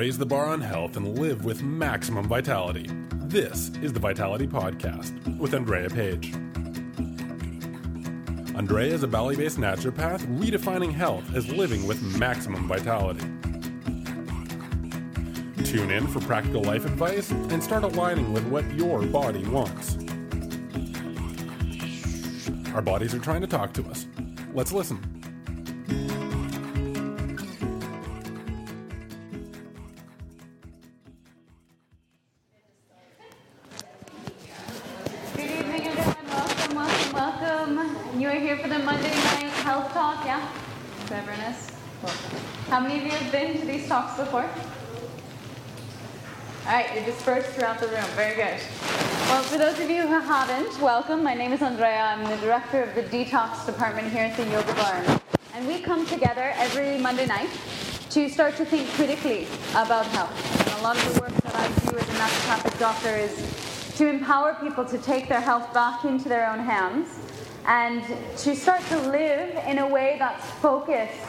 raise the bar on health and live with maximum vitality. This is the Vitality Podcast with Andrea Page. Andrea is a Bali based naturopath redefining health as living with maximum vitality. Tune in for practical life advice and start aligning with what your body wants. Our bodies are trying to talk to us. Let's listen. Before? All right, you're dispersed throughout the room. Very good. Well, for those of you who haven't, welcome. My name is Andrea. I'm the director of the detox department here at the Yoga Barn. And we come together every Monday night to start to think critically about health. And a lot of the work that I do as a naturopathic doctor is to empower people to take their health back into their own hands and to start to live in a way that's focused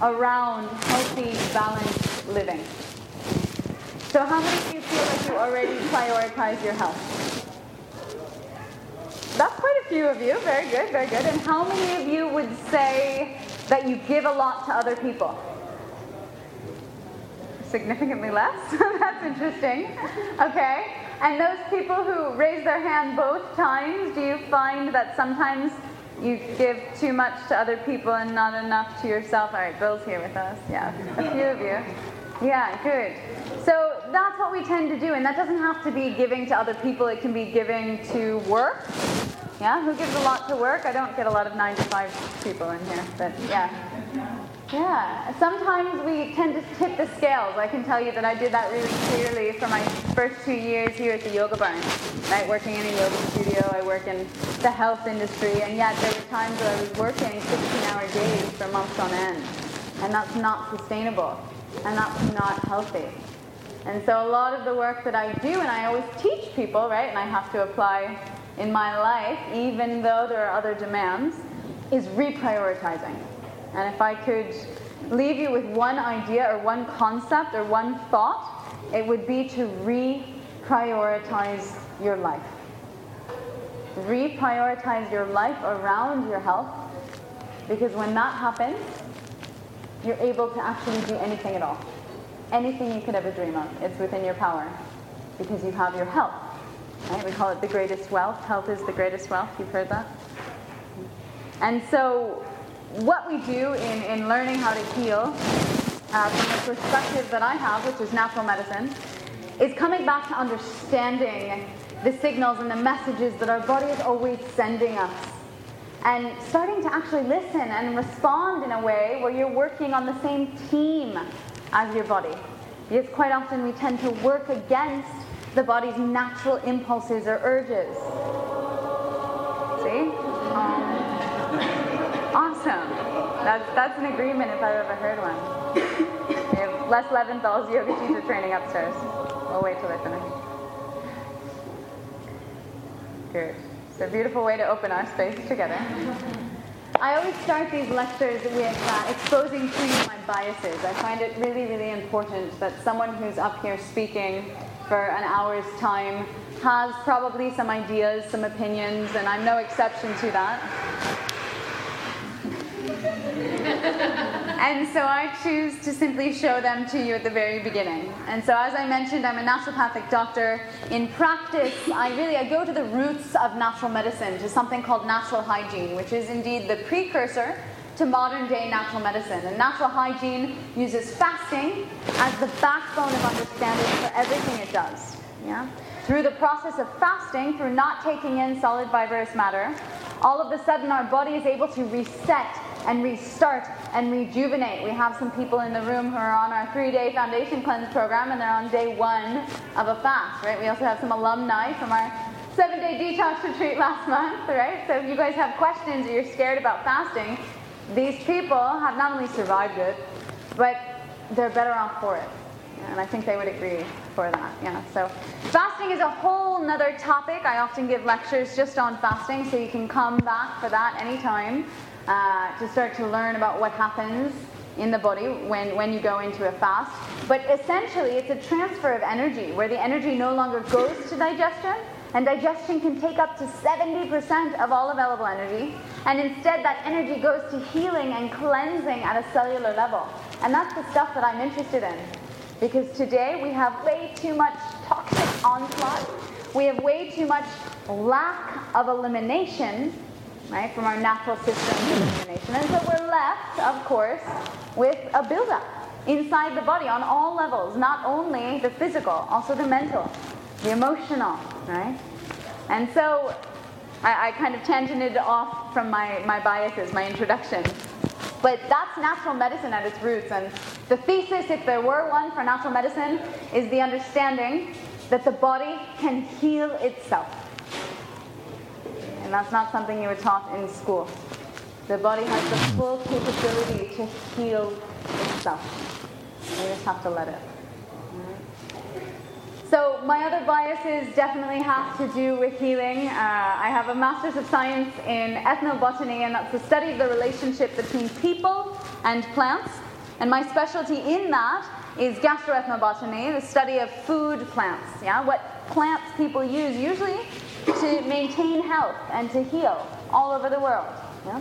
around healthy, balanced living. So, how many of you feel like you already prioritize your health? That's quite a few of you. Very good, very good. And how many of you would say that you give a lot to other people? Significantly less? That's interesting. Okay. And those people who raise their hand both times, do you find that sometimes you give too much to other people and not enough to yourself? All right, Bill's here with us. Yeah, a few of you. Yeah, good. So that's what we tend to do, and that doesn't have to be giving to other people, it can be giving to work. Yeah, who gives a lot to work? I don't get a lot of nine to five people in here, but yeah. Yeah, sometimes we tend to tip the scales. I can tell you that I did that really clearly for my first two years here at the Yoga Barn. Right, working in a yoga studio, I work in the health industry, and yet there were times where I was working 16-hour days for months on end, and that's not sustainable, and that's not healthy. And so a lot of the work that I do, and I always teach people, right, and I have to apply in my life, even though there are other demands, is reprioritizing. And if I could leave you with one idea or one concept or one thought, it would be to reprioritize your life. Reprioritize your life around your health because when that happens, you're able to actually do anything at all. Anything you could ever dream of, it's within your power because you have your health. Right? We call it the greatest wealth. Health is the greatest wealth. You've heard that? And so what we do in, in learning how to heal, uh, from the perspective that I have, which is natural medicine, is coming back to understanding the signals and the messages that our body is always sending us. And starting to actually listen and respond in a way where you're working on the same team as your body. Because quite often we tend to work against the body's natural impulses or urges. See? Um, Awesome. That's, that's an agreement if I've ever heard one. We have Les Leventhal's yoga teacher training upstairs. We'll wait till they're finished. Good. A beautiful way to open our space together. I always start these lectures with uh, exposing to you my biases. I find it really, really important that someone who's up here speaking for an hour's time has probably some ideas, some opinions, and I'm no exception to that. and so I choose to simply show them to you at the very beginning. And so as I mentioned, I'm a naturopathic doctor. In practice, I really I go to the roots of natural medicine, to something called natural hygiene, which is indeed the precursor to modern day natural medicine. And natural hygiene uses fasting as the backbone of understanding for everything it does. Yeah? Through the process of fasting, through not taking in solid fibrous matter, all of a sudden our body is able to reset and restart and rejuvenate. We have some people in the room who are on our three day foundation cleanse program and they're on day one of a fast, right? We also have some alumni from our seven day detox retreat last month, right? So if you guys have questions or you're scared about fasting, these people have not only survived it, but they're better off for it. And I think they would agree for that. Yeah. So fasting is a whole nother topic. I often give lectures just on fasting, so you can come back for that anytime uh, to start to learn about what happens in the body when, when you go into a fast. But essentially, it's a transfer of energy where the energy no longer goes to digestion, and digestion can take up to 70% of all available energy. And instead, that energy goes to healing and cleansing at a cellular level. And that's the stuff that I'm interested in. Because today we have way too much toxic onslaught, we have way too much lack of elimination right, from our natural systems of elimination. And so we're left, of course, with a buildup inside the body on all levels, not only the physical, also the mental, the emotional, right? And so I, I kind of tangented off from my, my biases, my introduction. But that's natural medicine at its roots. And the thesis, if there were one for natural medicine, is the understanding that the body can heal itself. And that's not something you were taught in school. The body has the full capability to heal itself. You just have to let it. So my other biases definitely have to do with healing. Uh, I have a Master's of Science in Ethnobotany, and that's the study of the relationship between people and plants. And my specialty in that is gastroethnobotany, the study of food plants. Yeah, what plants people use usually to maintain health and to heal all over the world. Yeah?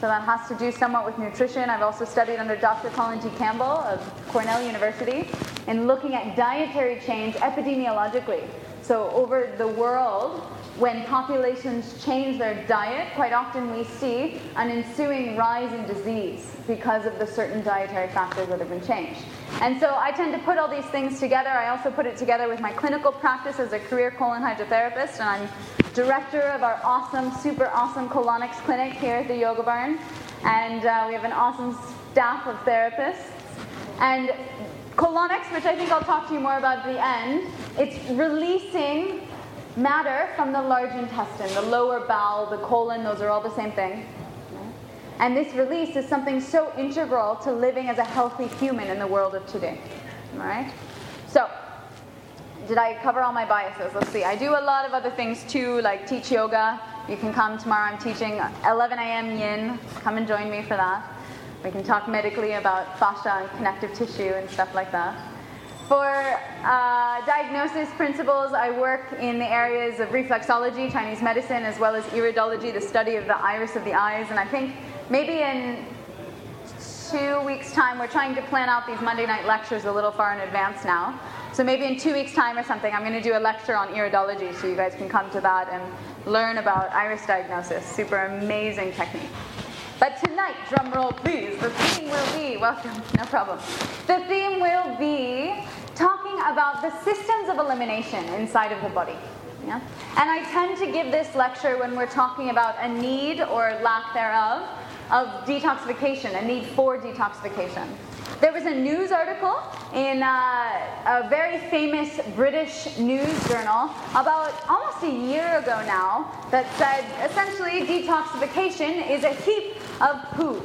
So that has to do somewhat with nutrition. I've also studied under Dr. Colin G. Campbell of Cornell University in looking at dietary change epidemiologically. So over the world, when populations change their diet, quite often we see an ensuing rise in disease because of the certain dietary factors that have been changed. And so I tend to put all these things together. I also put it together with my clinical practice as a career colon hydrotherapist, and I'm director of our awesome, super awesome colonics clinic here at the Yoga Barn. And uh, we have an awesome staff of therapists. And colonics, which I think I'll talk to you more about at the end, it's releasing matter from the large intestine, the lower bowel, the colon, those are all the same thing. And this release is something so integral to living as a healthy human in the world of today. All right? So, did I cover all my biases? Let's see. I do a lot of other things too, like teach yoga. You can come tomorrow. I'm teaching 11 a.m. yin. Come and join me for that. We can talk medically about fascia and connective tissue and stuff like that. For uh, diagnosis principles, I work in the areas of reflexology, Chinese medicine, as well as iridology, the study of the iris of the eyes. And I think maybe in two weeks' time, we're trying to plan out these Monday night lectures a little far in advance now. So maybe in two weeks' time or something, I'm going to do a lecture on iridology so you guys can come to that and learn about iris diagnosis. Super amazing technique. But tonight, drum roll please, the theme will be, welcome, no problem. The theme will be talking about the systems of elimination inside of the body. Yeah? And I tend to give this lecture when we're talking about a need or lack thereof of detoxification, a need for detoxification. There was a news article in uh, a very famous British news journal about almost a year ago now that said essentially detoxification is a heap of poo.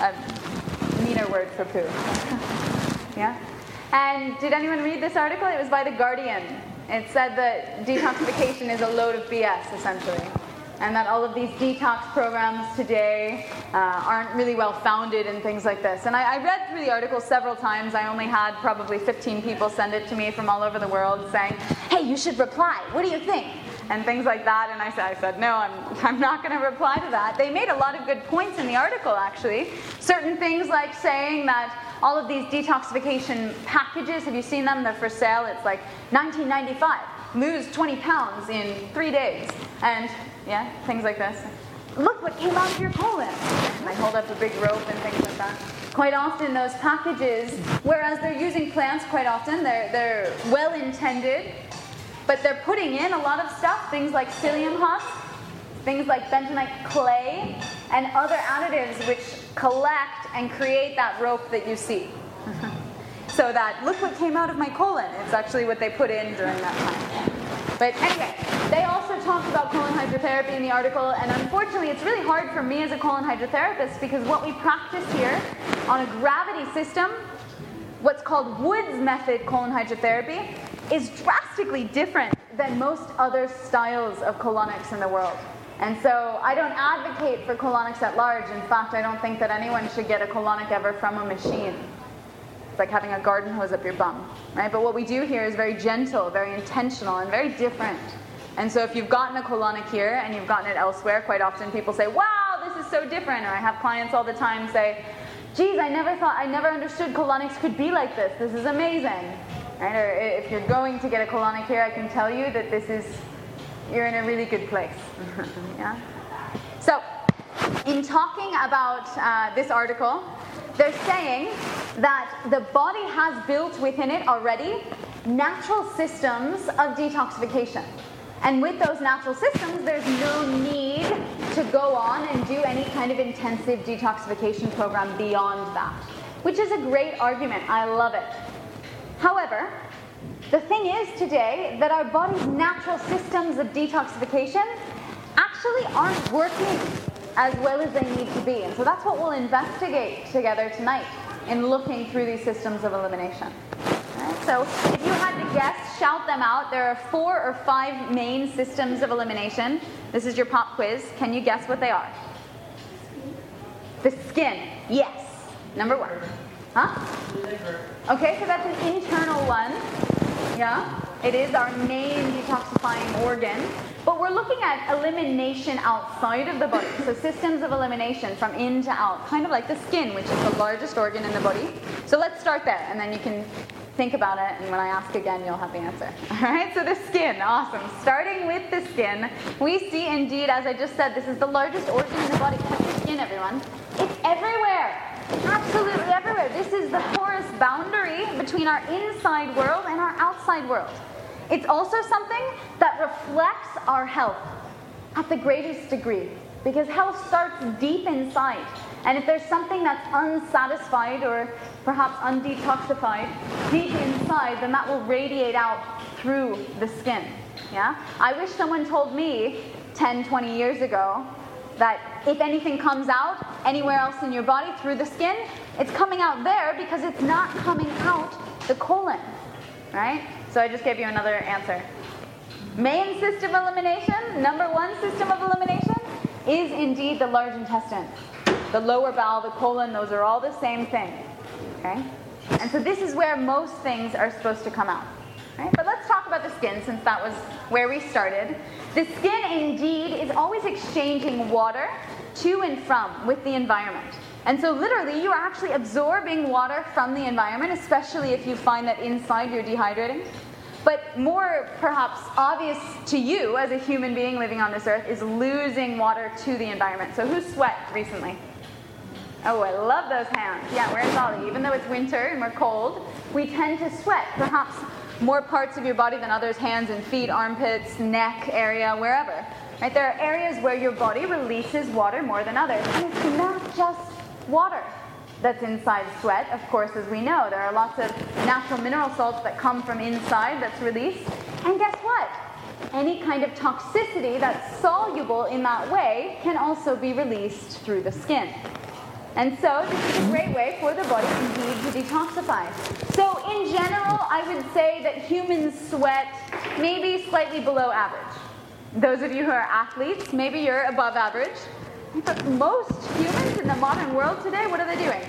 a meaner word for poo. yeah? And did anyone read this article? It was by The Guardian. It said that detoxification is a load of BS, essentially and that all of these detox programs today uh, aren't really well founded and things like this. And I, I, read through the article several times. I only had probably 15 people send it to me from all over the world saying, hey, you should reply. What do you think? And things like that. And I said, I said no, I'm, I'm not going to reply to that. They made a lot of good points in the article, actually. Certain things like saying that all of these detoxification packages, have you seen them? They're for sale. It's like 1995 lose 20 pounds in three days. And yeah, things like this. Look what came out of your colon. And I hold up a big rope and things like that. Quite often, those packages, whereas they're using plants quite often, they're, they're well intended, but they're putting in a lot of stuff, things like psyllium husk, things like bentonite clay, and other additives which collect and create that rope that you see. Mm-hmm. so that, look what came out of my colon. It's actually what they put in during that time. But anyway, they also talked about colon hydrotherapy in the article, and unfortunately, it's really hard for me as a colon hydrotherapist because what we practice here on a gravity system, what's called Wood's method colon hydrotherapy, is drastically different than most other styles of colonics in the world. And so I don't advocate for colonics at large. In fact, I don't think that anyone should get a colonic ever from a machine. Like having a garden hose up your bum, right? But what we do here is very gentle, very intentional, and very different. And so if you've gotten a colonic here and you've gotten it elsewhere, quite often people say, wow, this is so different. Or I have clients all the time say, geez, I never thought, I never understood colonics could be like this. This is amazing. Right? Or if you're going to get a colonic here, I can tell you that this is you're in a really good place. yeah? So, in talking about uh, this article, they're saying that the body has built within it already natural systems of detoxification. And with those natural systems, there's no need to go on and do any kind of intensive detoxification program beyond that, which is a great argument. I love it. However, the thing is today that our body's natural systems of detoxification actually aren't working as well as they need to be. And so that's what we'll investigate together tonight in looking through these systems of elimination. Right, so if you had to guess, shout them out. There are four or five main systems of elimination. This is your pop quiz. Can you guess what they are? The skin. Yes. Number one. Huh? Okay, so that's an internal one. Yeah, it is our main detoxifying organ. But we're looking at elimination outside of the body. So systems of elimination from in to out, kind of like the skin, which is the largest organ in the body. So let's start there, and then you can think about it, and when I ask again, you'll have the answer. All right, so the skin, awesome. Starting with the skin, we see indeed, as I just said, this is the largest organ in the body. Touch the skin, everyone. It's everywhere. Absolutely everywhere. This is the porous boundary between our inside world and our outside world. It's also something that reflects our health at the greatest degree because health starts deep inside. And if there's something that's unsatisfied or perhaps undetoxified deep inside, then that will radiate out through the skin. Yeah? I wish someone told me 10, 20 years ago that if anything comes out anywhere else in your body through the skin, it's coming out there because it's not coming out the colon, right? So I just gave you another answer. Main system elimination, number one system of elimination, is indeed the large intestine. The lower bowel, the colon, those are all the same thing. Okay? And so this is where most things are supposed to come out. Right? But let's talk about the skin since that was where we started. The skin indeed is always exchanging water to and from with the environment. And so, literally, you are actually absorbing water from the environment, especially if you find that inside you're dehydrating. But more perhaps obvious to you as a human being living on this earth is losing water to the environment. So, who sweat recently? Oh, I love those hands. Yeah, we're Bali. Even though it's winter and we're cold, we tend to sweat. Perhaps more parts of your body than others hands and feet, armpits, neck area, wherever. Right? There are areas where your body releases water more than others. And it's not just water that's inside sweat. Of course, as we know, there are lots of natural mineral salts that come from inside that's released. And guess what? Any kind of toxicity that's soluble in that way can also be released through the skin. And so this is a great way for the body indeed to detoxify. So in general, I would say that humans sweat maybe slightly below average. Those of you who are athletes, maybe you're above average. But most humans the modern world today, what are they doing?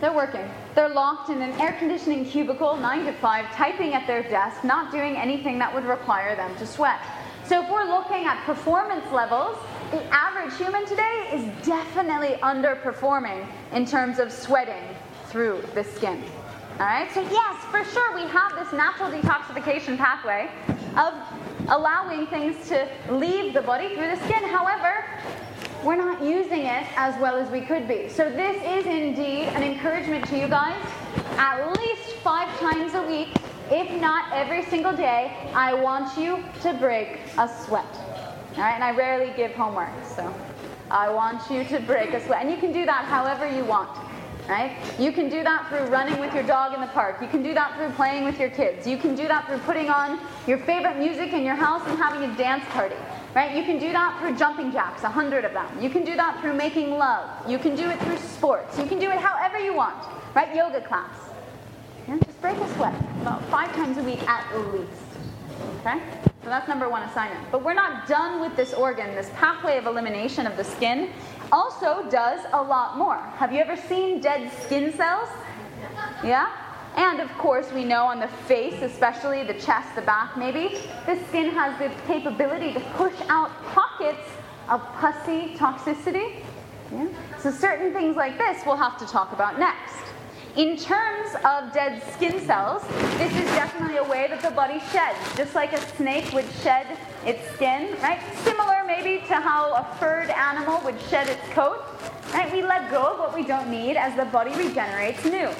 They're working. They're locked in an air conditioning cubicle, 9 to 5, typing at their desk, not doing anything that would require them to sweat. So if we're looking at performance levels, the average human today is definitely underperforming in terms of sweating through the skin. All right, so yes, for sure, we have this natural detoxification pathway of allowing things to leave the body through the skin. However, we're not using it as well as we could be. So, this is indeed an encouragement to you guys. At least five times a week, if not every single day, I want you to break a sweat. All right, and I rarely give homework, so I want you to break a sweat. And you can do that however you want. Right? You can do that through running with your dog in the park. You can do that through playing with your kids. You can do that through putting on your favorite music in your house and having a dance party. Right? You can do that through jumping jacks, a hundred of them. You can do that through making love. You can do it through sports. You can do it however you want. Right? Yoga class. Yeah? Just break a sweat about five times a week at least. Okay? So that's number one assignment. But we're not done with this organ. This pathway of elimination of the skin also does a lot more. Have you ever seen dead skin cells? Yeah? And of course, we know on the face, especially the chest, the back maybe, the skin has the capability to push out pockets of pussy toxicity. Yeah? So, certain things like this we'll have to talk about next. In terms of dead skin cells, this is definitely a way that the body sheds, just like a snake would shed its skin, right? Similar to how a furred animal would shed its coat, right? We let go of what we don't need as the body regenerates new.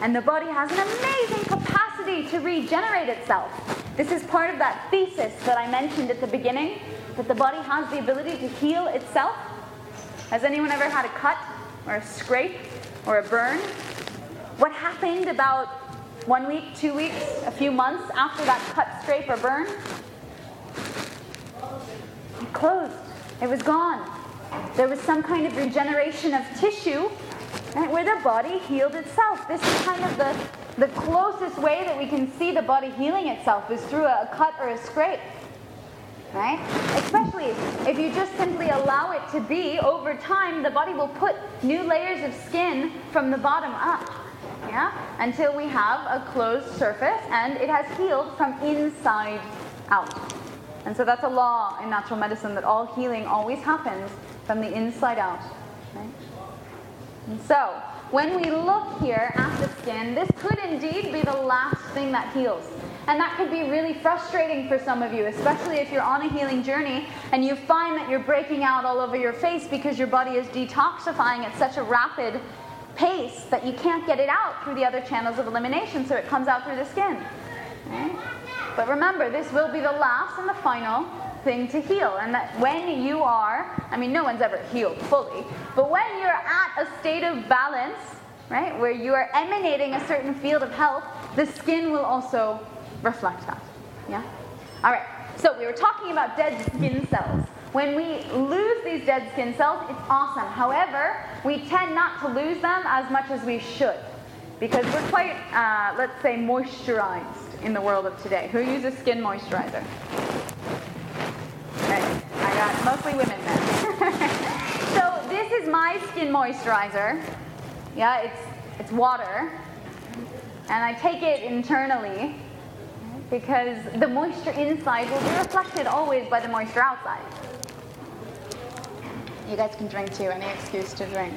And the body has an amazing capacity to regenerate itself. This is part of that thesis that I mentioned at the beginning that the body has the ability to heal itself. Has anyone ever had a cut or a scrape or a burn? What happened about one week, two weeks, a few months after that cut, scrape, or burn? It closed. It was gone. There was some kind of regeneration of tissue right, where the body healed itself. This is kind of the, the closest way that we can see the body healing itself is through a, cut or a scrape. Right? Especially if you just simply allow it to be, over time, the body will put new layers of skin from the bottom up. Yeah? Until we have a closed surface and it has healed from inside out. And so that's a law in natural medicine that all healing always happens from the inside out. Right? And so, when we look here at the skin, this could indeed be the last thing that heals. And that could be really frustrating for some of you, especially if you're on a healing journey and you find that you're breaking out all over your face because your body is detoxifying at such a rapid pace that you can't get it out through the other channels of elimination, so it comes out through the skin. Okay? But remember, this will be the last and the final thing to heal. And that when you are, I mean, no one's ever healed fully, but when you're at a state of balance, right, where you are emanating a certain field of health, the skin will also reflect that. Yeah? All right, so we were talking about dead skin cells. When we lose these dead skin cells, it's awesome. However, we tend not to lose them as much as we should because we're quite, uh, let's say, moisturized in the world of today. Who uses skin moisturizer? Okay, I got mostly women then. so this is my skin moisturizer. Yeah, it's it's water, and I take it internally because the moisture inside will be reflected always by the moisture outside. You guys can drink too, any excuse to drink.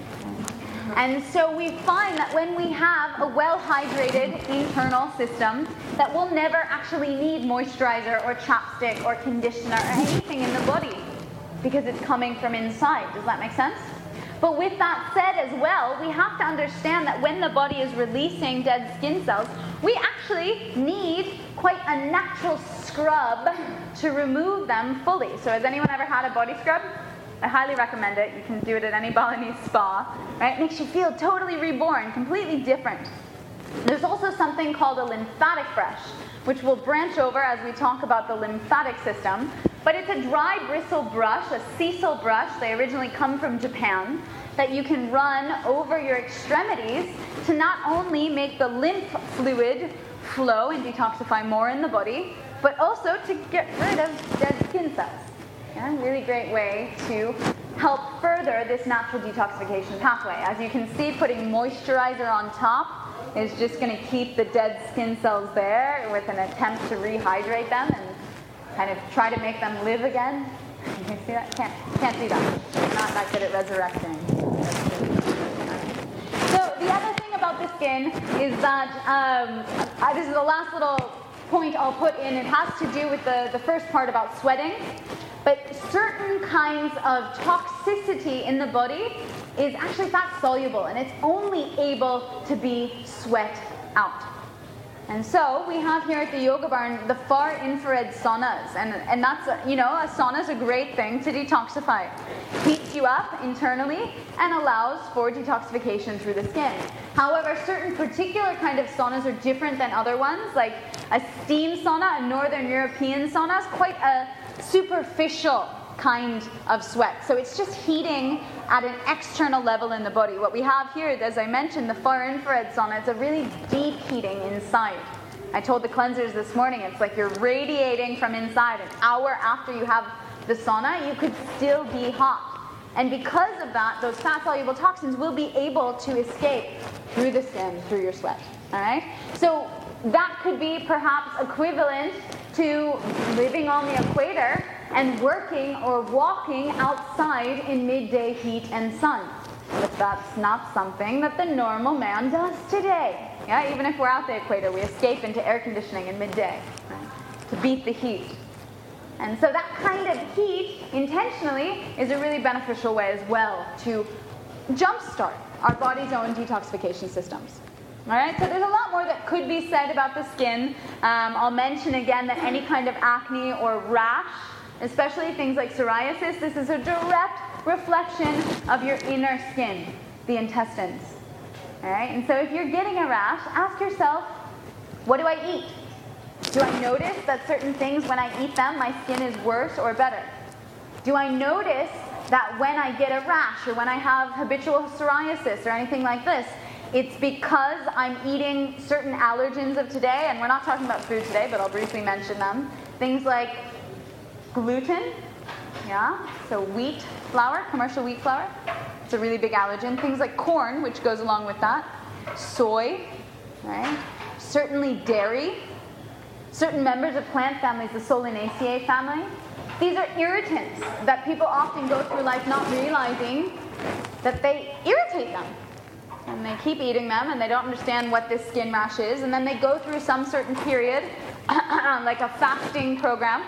Uh-huh. And so we find that when we have a well hydrated internal system, that we'll never actually need moisturizer or chapstick or conditioner or anything in the body because it's coming from inside. Does that make sense? But with that said as well, we have to understand that when the body is releasing dead skin cells, we actually need quite a natural scrub to remove them fully. So has anyone ever had a body scrub? I highly recommend it. You can do it at any Balinese spa. Right? It makes you feel totally reborn, completely different. There's also something called a lymphatic brush, which we'll branch over as we talk about the lymphatic system. But it's a dry bristle brush, a sisal brush. They originally come from Japan that you can run over your extremities to not only make the lymph fluid flow and detoxify more in the body, but also to get rid of dead skin cells. Really great way to help further this natural detoxification pathway. As you can see, putting moisturizer on top is just going to keep the dead skin cells there with an attempt to rehydrate them and kind of try to make them live again. You see that? Can't, can't do that. not that good at resurrecting. So the other thing about the skin is that um, uh, this is the last little point I'll put in. It has to do with the, the first part about sweating. But certain kinds of toxicity in the body is actually fat soluble and it's only able to be sweat out. And so we have here at the Yoga Barn the far infrared saunas, and, and that's, a, you know, a sauna is a great thing to detoxify. Heats you up internally and allows for detoxification through the skin. However, certain particular kind of saunas are different than other ones, like a steam sauna, a Northern European sauna is quite a superficial kind of sweat. So it's just heating at an external level in the body. What we have here, as I mentioned, the far infrared sauna, it's a really deep heating inside. I told the cleansers this morning, it's like you're radiating from inside. An hour after you have the sauna, you could still be hot. And because of that, those fat soluble toxins will be able to escape through the skin, through your sweat. All right? So that could be perhaps equivalent to living on the equator and working or walking outside in midday heat and sun. But that's not something that the normal man does today. Yeah, even if we're out the equator, we escape into air conditioning in midday right, to beat the heat. And so that kind of heat, intentionally, is a really beneficial way as well to jumpstart our body's own detoxification systems. All right, so there's a lot more that could be said about the skin. Um, I'll mention again that any kind of acne or rash, especially things like psoriasis, this is a direct reflection of your inner skin, the intestines. All right, and so if you're getting a rash, ask yourself, what do I eat? Do I notice that certain things, when I eat them, my skin is worse or better? Do I notice that when I get a rash or when I have habitual psoriasis or anything like this, it's because I'm eating certain allergens of today, and we're not talking about food today, but I'll briefly mention them. Things like gluten, yeah, so wheat flour, commercial wheat flour, it's a really big allergen. Things like corn, which goes along with that, soy, right? Certainly dairy, certain members of plant families, the Solanaceae family. These are irritants that people often go through life not realizing that they irritate them. And they keep eating them and they don't understand what this skin rash is. And then they go through some certain period, like a fasting program,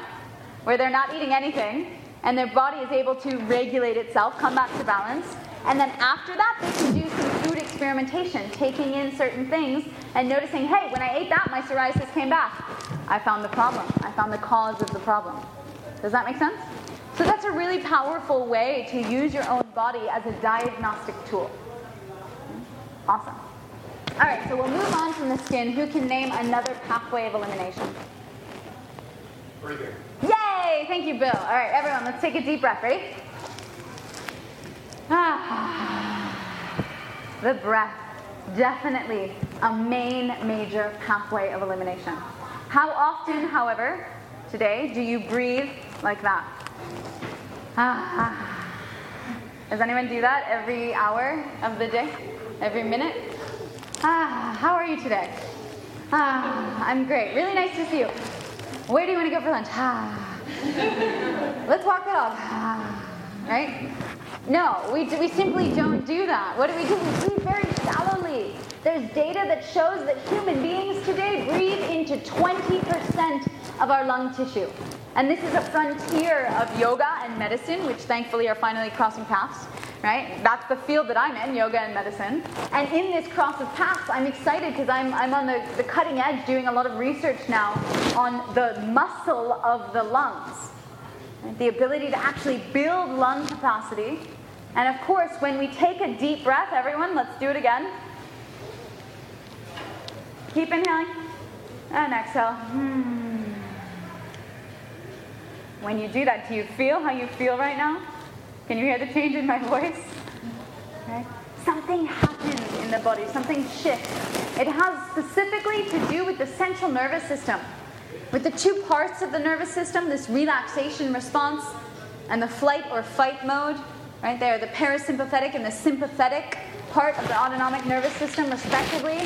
where they're not eating anything and their body is able to regulate itself, come back to balance. And then after that, they can do some food experimentation, taking in certain things and noticing, hey, when I ate that, my psoriasis came back. I found the problem. I found the cause of the problem. Does that make sense? So that's a really powerful way to use your own body as a diagnostic tool. Awesome. All right, so we'll move on from the skin. Who can name another pathway of elimination? Breathing. Yay! Thank you, Bill. All right, everyone, let's take a deep breath. Ready? Ah. The breath, definitely a main major pathway of elimination. How often, however, today do you breathe like that? Ah. Does anyone do that every hour of the day? Every minute? Ah, how are you today? Ah, I'm great. Really nice to see you. Where do you want to go for lunch? Ah. Let's walk it off. Ah. Right? No, we, we simply don't do that. What do we do? We breathe very shallowly. There's data that shows that human beings today breathe into 20% of our lung tissue. And this is a frontier of yoga and medicine, which thankfully are finally crossing paths, right? That's the field that I'm in, yoga and medicine. And in this cross of paths, I'm excited because I'm, I'm on the, the cutting edge doing a lot of research now on the muscle of the lungs. Right? The ability to actually build lung capacity. And of course, when we take a deep breath, everyone, let's do it again. Keep inhaling and exhale. Hmm. When you do that, do you feel how you feel right now? Can you hear the change in my voice? Okay. Something happens in the body, something shifts. It has specifically to do with the central nervous system, with the two parts of the nervous system this relaxation response and the flight or fight mode, right there, the parasympathetic and the sympathetic part of the autonomic nervous system, respectively.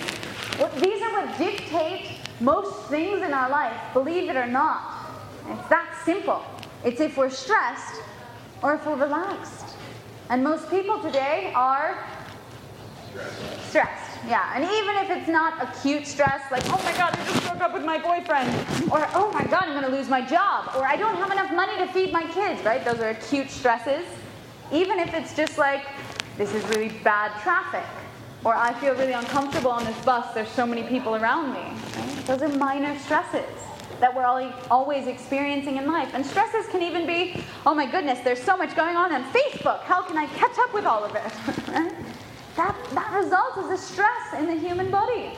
These are what dictate most things in our life, believe it or not. It's that simple. It's if we're stressed or if we're relaxed. And most people today are stressed. Yeah, and even if it's not acute stress, like, oh my god, I just broke up with my boyfriend, or oh my god, I'm gonna lose my job, or I don't have enough money to feed my kids, right? Those are acute stresses. Even if it's just like, this is really bad traffic, or I feel really uncomfortable on this bus, there's so many people around me. Right? Those are minor stresses that we're all, always experiencing in life. And stresses can even be, oh my goodness, there's so much going on on Facebook. How can I catch up with all of it? that, that results as a stress in the human body.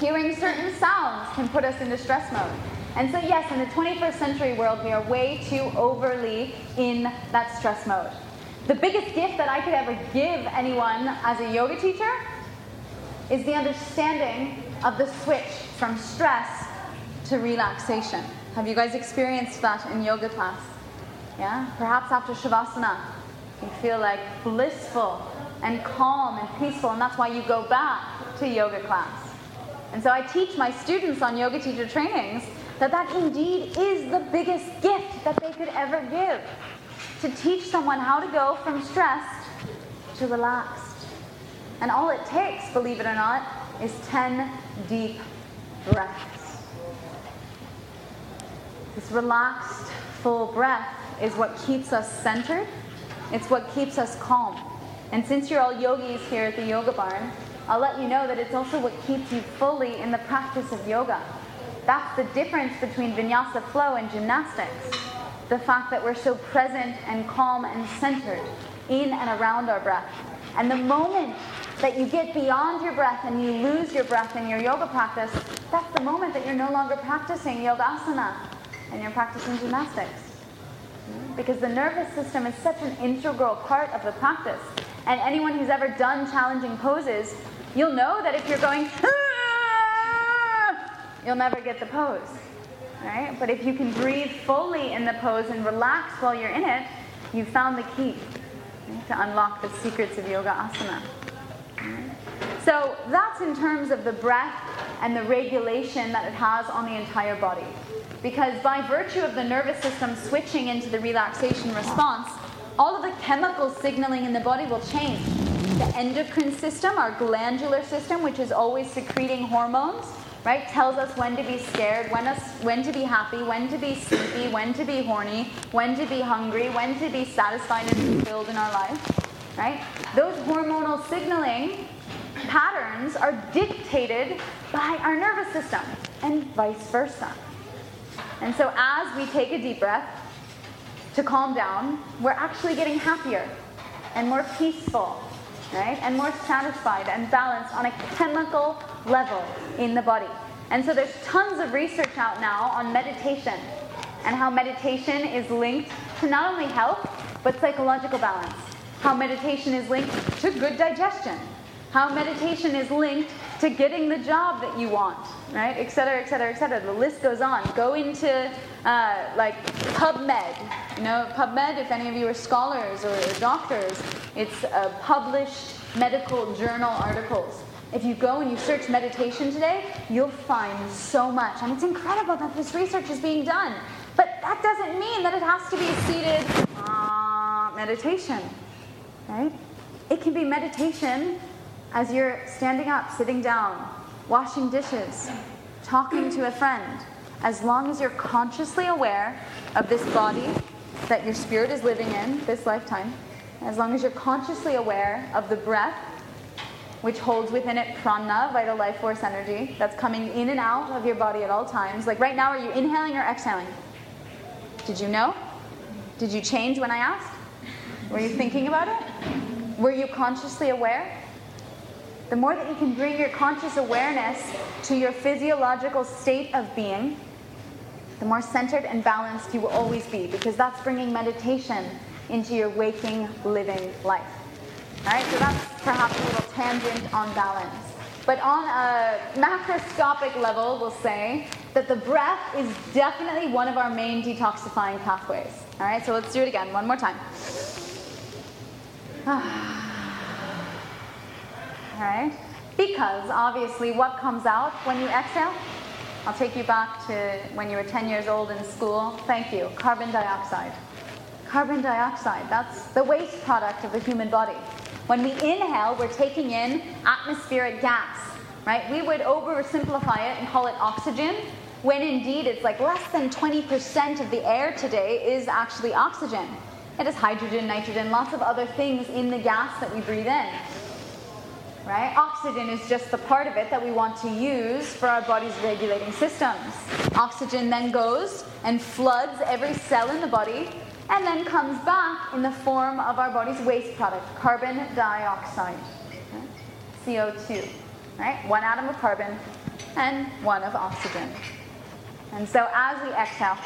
Hearing certain sounds can put us into stress mode. And so, yes, in the 21st century world, we are way too overly in that stress mode. The biggest gift that I could ever give anyone as a yoga teacher is the understanding of the switch from stress to relaxation. Have you guys experienced that in yoga class? Yeah? Perhaps after Shavasana, you feel like blissful and calm and peaceful, and that's why you go back to yoga class. And so I teach my students on yoga teacher trainings that that indeed is the biggest gift that they could ever give. To teach someone how to go from stressed to relaxed. And all it takes, believe it or not, is 10 deep breaths. This relaxed, full breath is what keeps us centered. It's what keeps us calm. And since you're all yogis here at the Yoga Barn, I'll let you know that it's also what keeps you fully in the practice of yoga. That's the difference between vinyasa flow and gymnastics. The fact that we're so present and calm and centered in and around our breath. And the moment that you get beyond your breath and you lose your breath in your yoga practice, that's the moment that you're no longer practicing yogasana and you're practicing gymnastics. Because the nervous system is such an integral part of the practice. And anyone who's ever done challenging poses, you'll know that if you're going, you'll never get the pose. Right? But if you can breathe fully in the pose and relax while you're in it, you've found the key to unlock the secrets of yoga asana. So that's in terms of the breath and the regulation that it has on the entire body. Because by virtue of the nervous system switching into the relaxation response, all of the chemical signaling in the body will change. The endocrine system, our glandular system, which is always secreting hormones, right, tells us when to be scared, when, us, when to be happy, when to be sleepy, when to be horny, when to be hungry, when to be satisfied and fulfilled in our life, right? Those hormonal signaling patterns are dictated by our nervous system and vice versa. And so as we take a deep breath to calm down, we're actually getting happier and more peaceful, right? And more satisfied and balanced on a chemical level in the body. And so there's tons of research out now on meditation and how meditation is linked to not only health, but psychological balance. How meditation is linked to good digestion. How meditation is linked to getting the job that you want, right? Et cetera, et cetera, et cetera. The list goes on. Go into uh, like PubMed. You know, PubMed, if any of you are scholars or doctors, it's published medical journal articles. If you go and you search meditation today, you'll find so much. And it's incredible that this research is being done. But that doesn't mean that it has to be seated uh, meditation, right? It can be meditation as you're standing up, sitting down, washing dishes, talking to a friend, as long as you're consciously aware of this body that your spirit is living in this lifetime, as long as you're consciously aware of the breath, which holds within it prana, vital life force energy, that's coming in and out of your body at all times. Like right now, are you inhaling or exhaling? Did you know? Did you change when I asked? Were you thinking about it? Were you consciously aware? The more that you can bring your conscious awareness to your physiological state of being, the more centered and balanced you will always be, because that's bringing meditation into your waking, living life. All right, so that's perhaps a little tangent on balance. But on a macroscopic level, we'll say that the breath is definitely one of our main detoxifying pathways. All right, so let's do it again, one more time. Ah. Because obviously, what comes out when you exhale? I'll take you back to when you were 10 years old in school. Thank you. Carbon dioxide. Carbon dioxide, that's the waste product of the human body. When we inhale, we're taking in atmospheric gas, right? We would oversimplify it and call it oxygen, when indeed it's like less than 20% of the air today is actually oxygen. It is hydrogen, nitrogen, lots of other things in the gas that we breathe in right? Oxygen is just the part of it that we want to use for our body's regulating systems. Oxygen then goes and floods every cell in the body and then comes back in the form of our body's waste product, carbon dioxide, CO2, right? One atom of carbon and one of oxygen. And so as we exhale,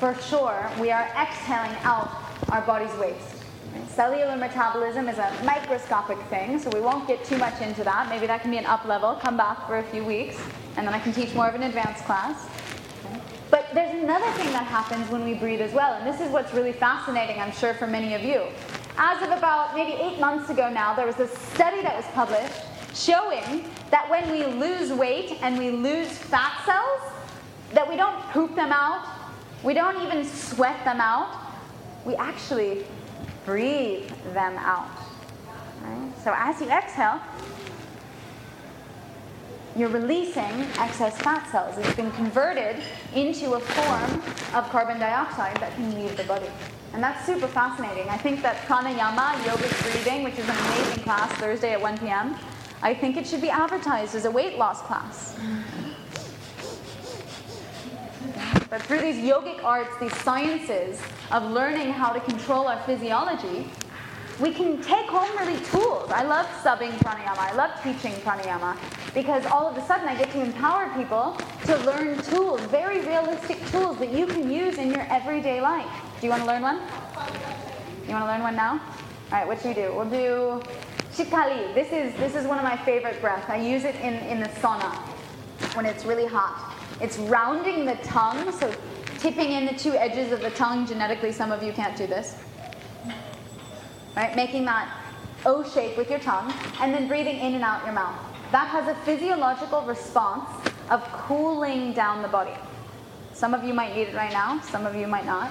for sure, we are exhaling out our body's waste. Cellular metabolism is a microscopic thing, so we won't get too much into that. Maybe that can be an up level, come back for a few weeks, and then I can teach more of an advanced class. But there's another thing that happens when we breathe as well, and this is what's really fascinating, I'm sure, for many of you. As of about maybe eight months ago now, there was a study that was published showing that when we lose weight and we lose fat cells, that we don't poop them out, we don't even sweat them out, we actually breathe them out. Right? So as you exhale, you're releasing excess fat cells. It's been converted into a form of carbon dioxide that can leave the body. And that's super fascinating. I think that pranayama, yogic breathing, which is an amazing class Thursday at 1 p.m., I think it should be advertised as a weight loss class. But through these yogic arts, these sciences of learning how to control our physiology, we can take home really tools. I love subbing pranayama. I love teaching pranayama because all of a sudden I get to empower people to learn tools, very realistic tools that you can use in your everyday life. Do you want to learn one? You want to learn one now? All right, what should we do? We'll do shikali. This is this is one of my favorite breaths. I use it in, in the sauna when it's really hot. It's rounding the tongue, so tipping in the two edges of the tongue. Genetically, some of you can't do this right? Making that O shape with your tongue, and then breathing in and out your mouth. That has a physiological response of cooling down the body. Some of you might need it right now, some of you might not.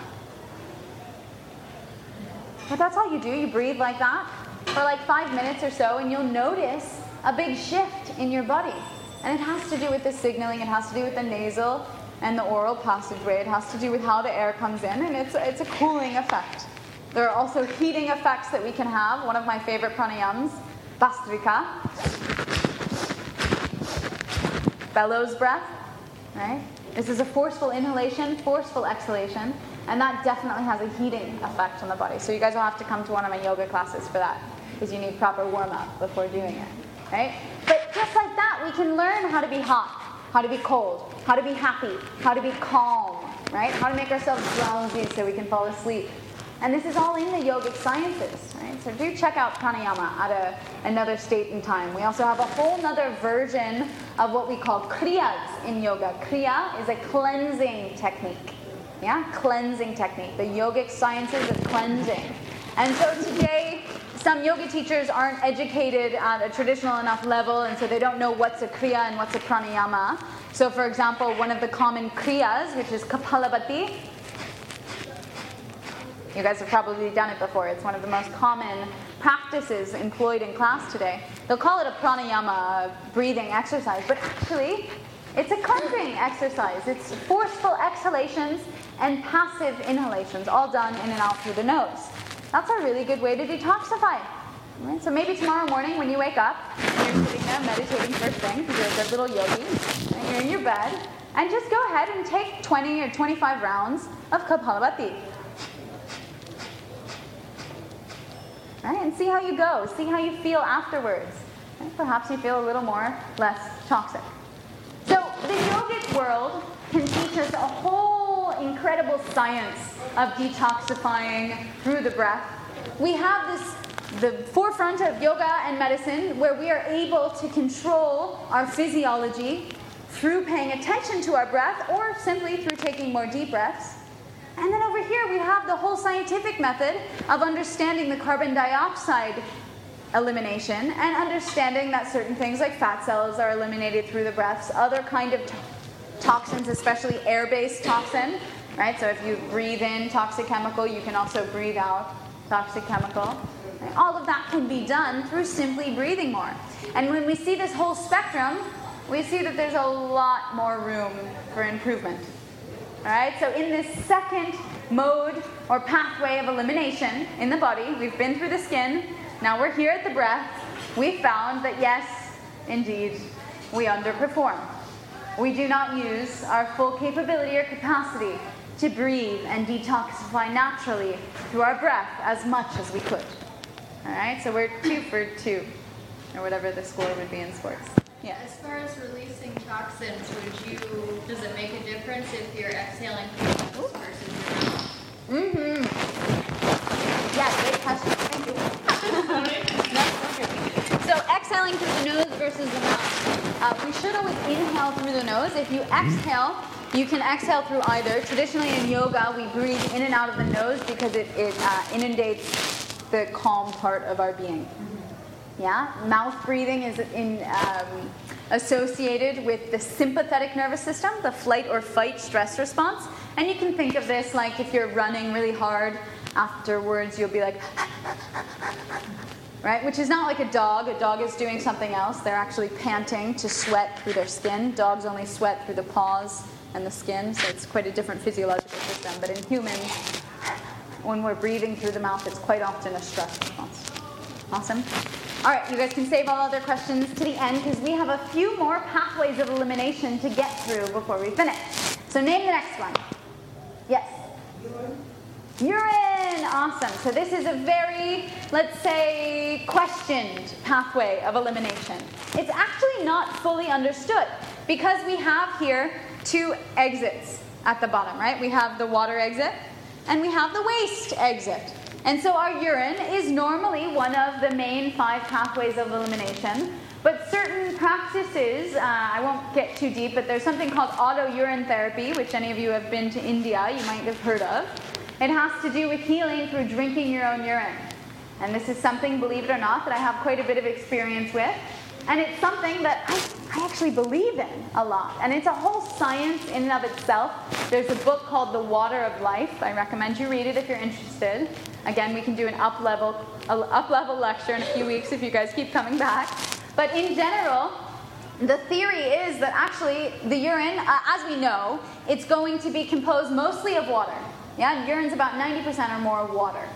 But that's all you do. You breathe like that for like five minutes or so, and you'll notice a big shift in your body. And it has to do with the signaling, it has to do with the nasal and the oral passageway, it has to do with how the air comes in, and it's, it's a cooling effect. There are also heating effects that we can have. One of my favorite pranayams, bhastrika, Bellows breath, right? This is a forceful inhalation, forceful exhalation, and that definitely has a heating effect on the body. So you guys will have to come to one of my yoga classes for that, because you need proper warm up before doing it, right? But just like that, we can learn how to be hot, how to be cold, how to be happy, how to be calm, right? How to make ourselves drowsy so we can fall asleep. And this is all in the yogic sciences, right? So do check out pranayama at a, another state and time. We also have a whole other version of what we call kriyas in yoga. Kriya is a cleansing technique. Yeah, cleansing technique. The yogic sciences of cleansing. And so today, some yoga teachers aren't educated at a traditional enough level, and so they don't know what's a kriya and what's a pranayama. So, for example, one of the common kriyas, which is Kapalabhati, you guys have probably done it before. It's one of the most common practices employed in class today. They'll call it a pranayama, breathing exercise, but actually, it's a cleansing exercise. It's forceful exhalations and passive inhalations, all done in and out through the nose. That's a really good way to detoxify. Right? So maybe tomorrow morning when you wake up, you're sitting there meditating first thing, because you're a good little yogi, and you're in your bed, and just go ahead and take 20 or 25 rounds of Kapalabhati. right? And see how you go. See how you feel afterwards. Right? Perhaps you feel a little more, less toxic. So the yogic world can teach us a whole incredible science of detoxifying through the breath. We have this the forefront of yoga and medicine where we are able to control our physiology through paying attention to our breath or simply through taking more deep breaths. And then over here, we have the whole scientific method of understanding the carbon dioxide elimination and understanding that certain things like fat cells are eliminated through the breaths, other kind of toxins, especially air-based toxin, right? So if you breathe in toxic chemical, you can also breathe out toxic chemical. Right? All of that can be done through simply breathing more. And when we see this whole spectrum, we see that there's a lot more room for improvement. All right, so in this second mode or pathway of elimination in the body, we've been through the skin, now we're here at the breath. We found that yes, indeed, we underperform. We do not use our full capability or capacity to breathe and detoxify naturally through our breath as much as we could. All right, so we're two for two, or whatever the score would be in sports. Yeah. As far as releasing toxins, would you? Does it make a difference if you're exhaling through versus your? Mm-hmm. Yeah, great question. versus the mouth. Uh, we should always inhale through the nose. If you exhale, you can exhale through either. Traditionally in yoga, we breathe in and out of the nose because it, it uh, inundates the calm part of our being. Yeah, mouth breathing is in, um, associated with the sympathetic nervous system, the flight or fight stress response. And you can think of this like if you're running really hard, afterwards you'll be like, right? Which is not like a dog. A dog is doing something else. They're actually panting to sweat through their skin. Dogs only sweat through the paws and the skin, so it's quite a different physiological system. But in humans, when we're breathing through the mouth, it's quite often a stress response. Awesome. All right, you guys can save all other questions to the end because we have a few more pathways of elimination to get through before we finish. So name the next one. Yes. Urine, awesome. So this is a very, let's say, questioned pathway of elimination. It's actually not fully understood because we have here two exits at the bottom, right? We have the water exit and we have the waste exit. And so our urine is normally one of the main five pathways of elimination. But certain practices, uh, I won't get too deep, but there's something called auto urine therapy, which any of you have been to India, you might have heard of. It has to do with healing through drinking your own urine. And this is something, believe it or not, that I have quite a bit of experience with. And it's something that I, I actually believe in a lot. And it's a whole science in and of itself. There's a book called The Water of Life. I recommend you read it if you're interested. Again, we can do an up level, up level lecture in a few weeks if you guys keep coming back. But in general, the theory is that actually the urine, uh, as we know, it's going to be composed mostly of water. Yeah, urine's about 90% or more water.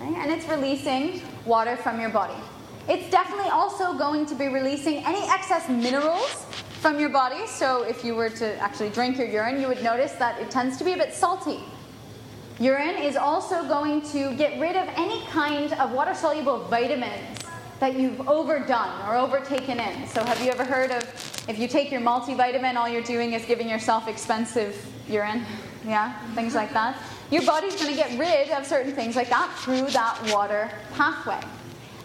Right? And it's releasing water from your body. It's definitely also going to be releasing any excess minerals from your body. So if you were to actually drink your urine, you would notice that it tends to be a bit salty. Urine is also going to get rid of any kind of water soluble vitamins that you've overdone or overtaken in. So, have you ever heard of if you take your multivitamin, all you're doing is giving yourself expensive urine? Yeah, things like that. Your body's going to get rid of certain things like that through that water pathway.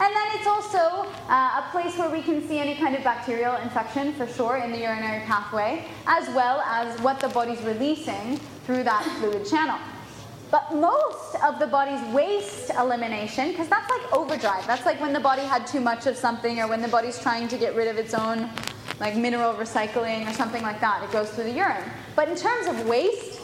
And then it's also uh, a place where we can see any kind of bacterial infection for sure in the urinary pathway, as well as what the body's releasing through that fluid channel. But most of the body's waste elimination, because that's like overdrive, that's like when the body had too much of something or when the body's trying to get rid of its own like mineral recycling or something like that, it goes through the urine. But in terms of waste,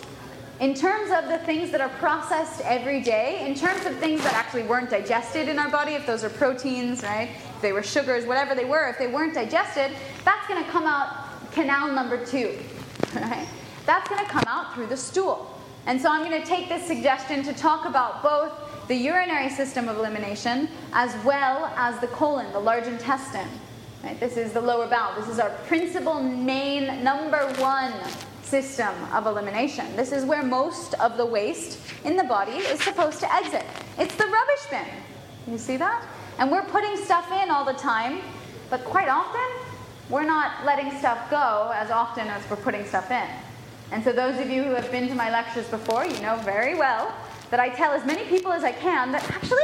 in terms of the things that are processed every day, in terms of things that actually weren't digested in our body, if those are proteins, right? If they were sugars, whatever they were, if they weren't digested, that's going to come out canal number two, right? That's going to come out through the stool. And so I'm going to take this suggestion to talk about both the urinary system of elimination as well as the colon, the large intestine. Right? This is the lower bowel. This is our principal, main, number one system of elimination. This is where most of the waste in the body is supposed to exit. It's the rubbish bin. You see that? And we're putting stuff in all the time, but quite often, we're not letting stuff go as often as we're putting stuff in. And so, those of you who have been to my lectures before, you know very well that I tell as many people as I can that actually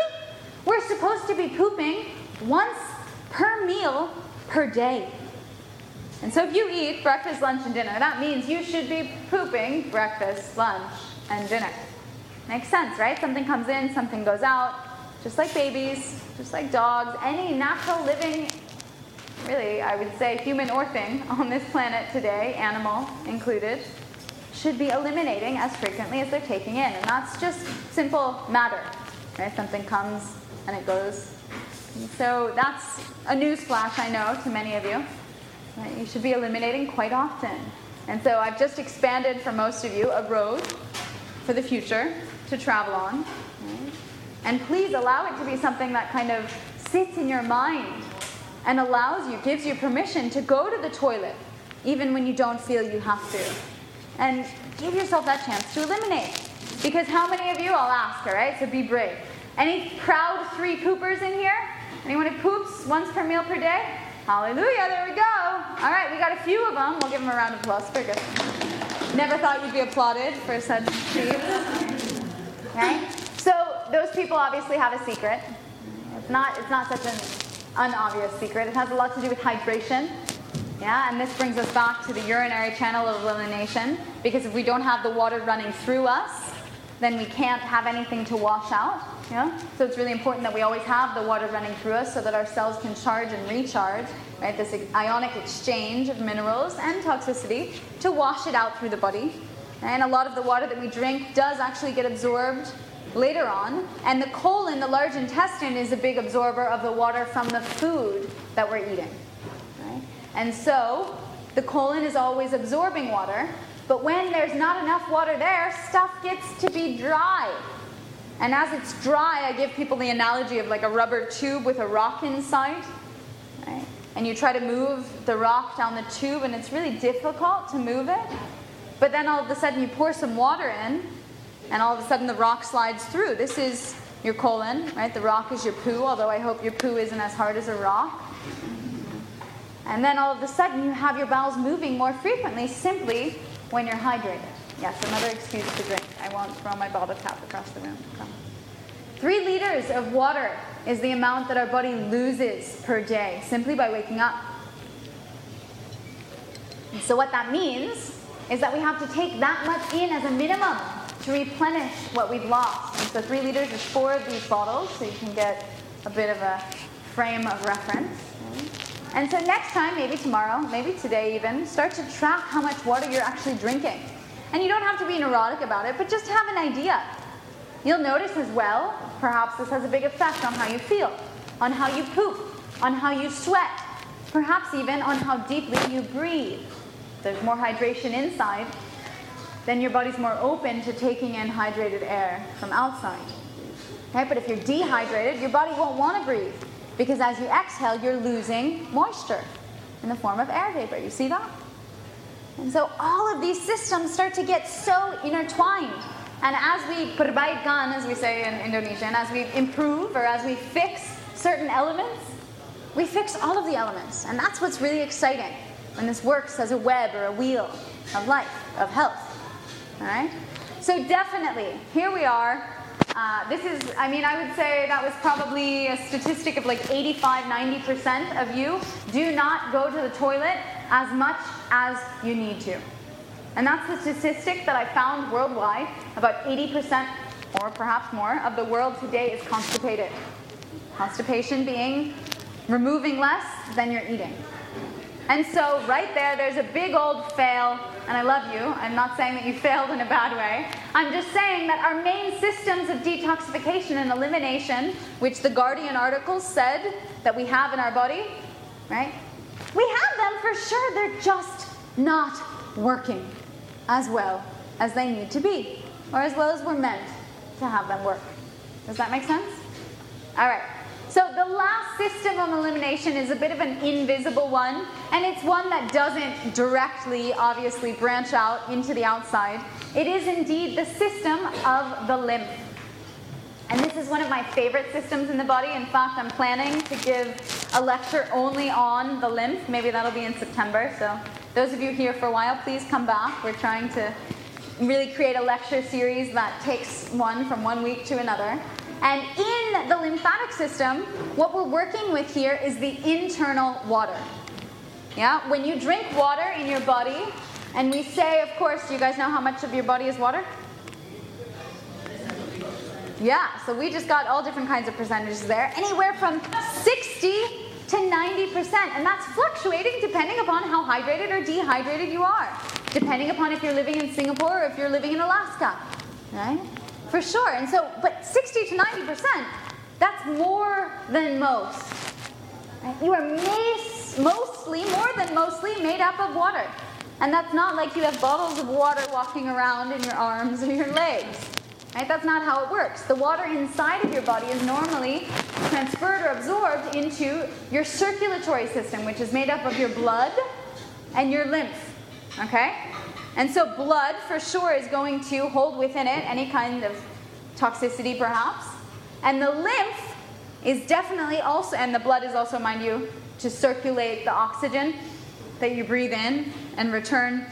we're supposed to be pooping once per meal per day. And so if you eat breakfast, lunch, and dinner, that means you should be pooping breakfast, lunch, and dinner. Makes sense, right? Something comes in, something goes out. Just like babies, just like dogs, any natural living, really, I would say human or thing on this planet today, animal included, should be eliminating as frequently as they're taking in. And that's just simple matter. Right? Something comes and it goes. And so that's a news flash, I know, to many of you. Right? You should be eliminating quite often. And so I've just expanded for most of you a road for the future to travel on. Right? And please allow it to be something that kind of sits in your mind and allows you, gives you permission to go to the toilet even when you don't feel you have to. And give yourself that chance to eliminate. Because how many of you, I'll ask, all right? So be brave. Any proud three poopers in here? Anyone who poops once per meal per day? Hallelujah, there we go. All right, we got a few of them. We'll give them a round of applause. Very good. Never thought you'd be applauded for such deeds. Okay? So those people obviously have a secret. It's not, it's not such an unobvious secret. It has a lot to do with hydration. Yeah, and this brings us back to the urinary channel of elimination because if we don't have the water running through us, then we can't have anything to wash out. Yeah? So it's really important that we always have the water running through us so that our cells can charge and recharge, right? This ionic exchange of minerals and toxicity to wash it out through the body. And a lot of the water that we drink does actually get absorbed later on. And the colon, the large intestine, is a big absorber of the water from the food that we're eating. Right? And so the colon is always absorbing water, but when there's not enough water there, stuff gets to be dry. And as it's dry, I give people the analogy of like a rubber tube with a rock inside. Right? And you try to move the rock down the tube, and it's really difficult to move it. But then all of a sudden, you pour some water in, and all of a sudden, the rock slides through. This is your colon, right? The rock is your poo, although I hope your poo isn't as hard as a rock. And then all of a sudden, you have your bowels moving more frequently simply when you're hydrated. Yes, another excuse to drink. I won't throw my bottle cap across the room. Come. Three liters of water is the amount that our body loses per day simply by waking up. So, what that means is that we have to take that much in as a minimum to replenish what we've lost. And so, three liters is four of these bottles, so you can get a bit of a frame of reference. And so next time, maybe tomorrow, maybe today even, start to track how much water you're actually drinking. And you don't have to be neurotic about it, but just have an idea. You'll notice as well, perhaps this has a big effect on how you feel, on how you poop, on how you sweat, perhaps even on how deeply you breathe. There's more hydration inside, then your body's more open to taking in hydrated air from outside. Right? But if you're dehydrated, your body won't want to breathe. Because as you exhale, you're losing moisture in the form of air vapor. You see that? And so all of these systems start to get so intertwined. And as we perbaikan, as we say in Indonesian, as we improve or as we fix certain elements, we fix all of the elements. And that's what's really exciting when this works as a web or a wheel of life, of health. All right? So, definitely, here we are uh, this is, I mean, I would say that was probably a statistic of like 85, 90% of you do not go to the toilet as much as you need to. And that's the statistic that I found worldwide. About 80% or perhaps more of the world today is constipated. Constipation being removing less than you're eating. And so, right there, there's a big old fail, and I love you. I'm not saying that you failed in a bad way. I'm just saying that our main systems of detoxification and elimination, which the Guardian article said that we have in our body, right? We have them for sure, they're just not working as well as they need to be, or as well as we're meant to have them work. Does that make sense? All right. So the last system of elimination is a bit of an invisible one, and it's one that doesn't directly, obviously, branch out into the outside. It is indeed the system of the lymph. And this is one of my favorite systems in the body. In fact, I'm planning to give a lecture only on the lymph. Maybe that'll be in September. So, those of you here for a while, please come back. We're trying to really create a lecture series that takes one from one week to another. And in the lymphatic system, what we're working with here is the internal water. Yeah, when you drink water in your body, and we say, of course, you guys know how much of your body is water? Yeah, so we just got all different kinds of percentages there, anywhere from 60 to 90%. And that's fluctuating depending upon how hydrated or dehydrated you are, depending upon if you're living in Singapore or if you're living in Alaska, right? For sure. And so, but 60 to 90%, that's more than most. Right? You are mostly, more than mostly, made up of water. And that's not like you have bottles of water walking around in your arms or your legs. Right? That's not how it works. The water inside of your body is normally transferred or absorbed into your circulatory system, which is made up of your blood and your lymph. Okay? And so, blood for sure is going to hold within it any kind of toxicity, perhaps. And the lymph is definitely also, and the blood is also, mind you, to circulate the oxygen that you breathe in and return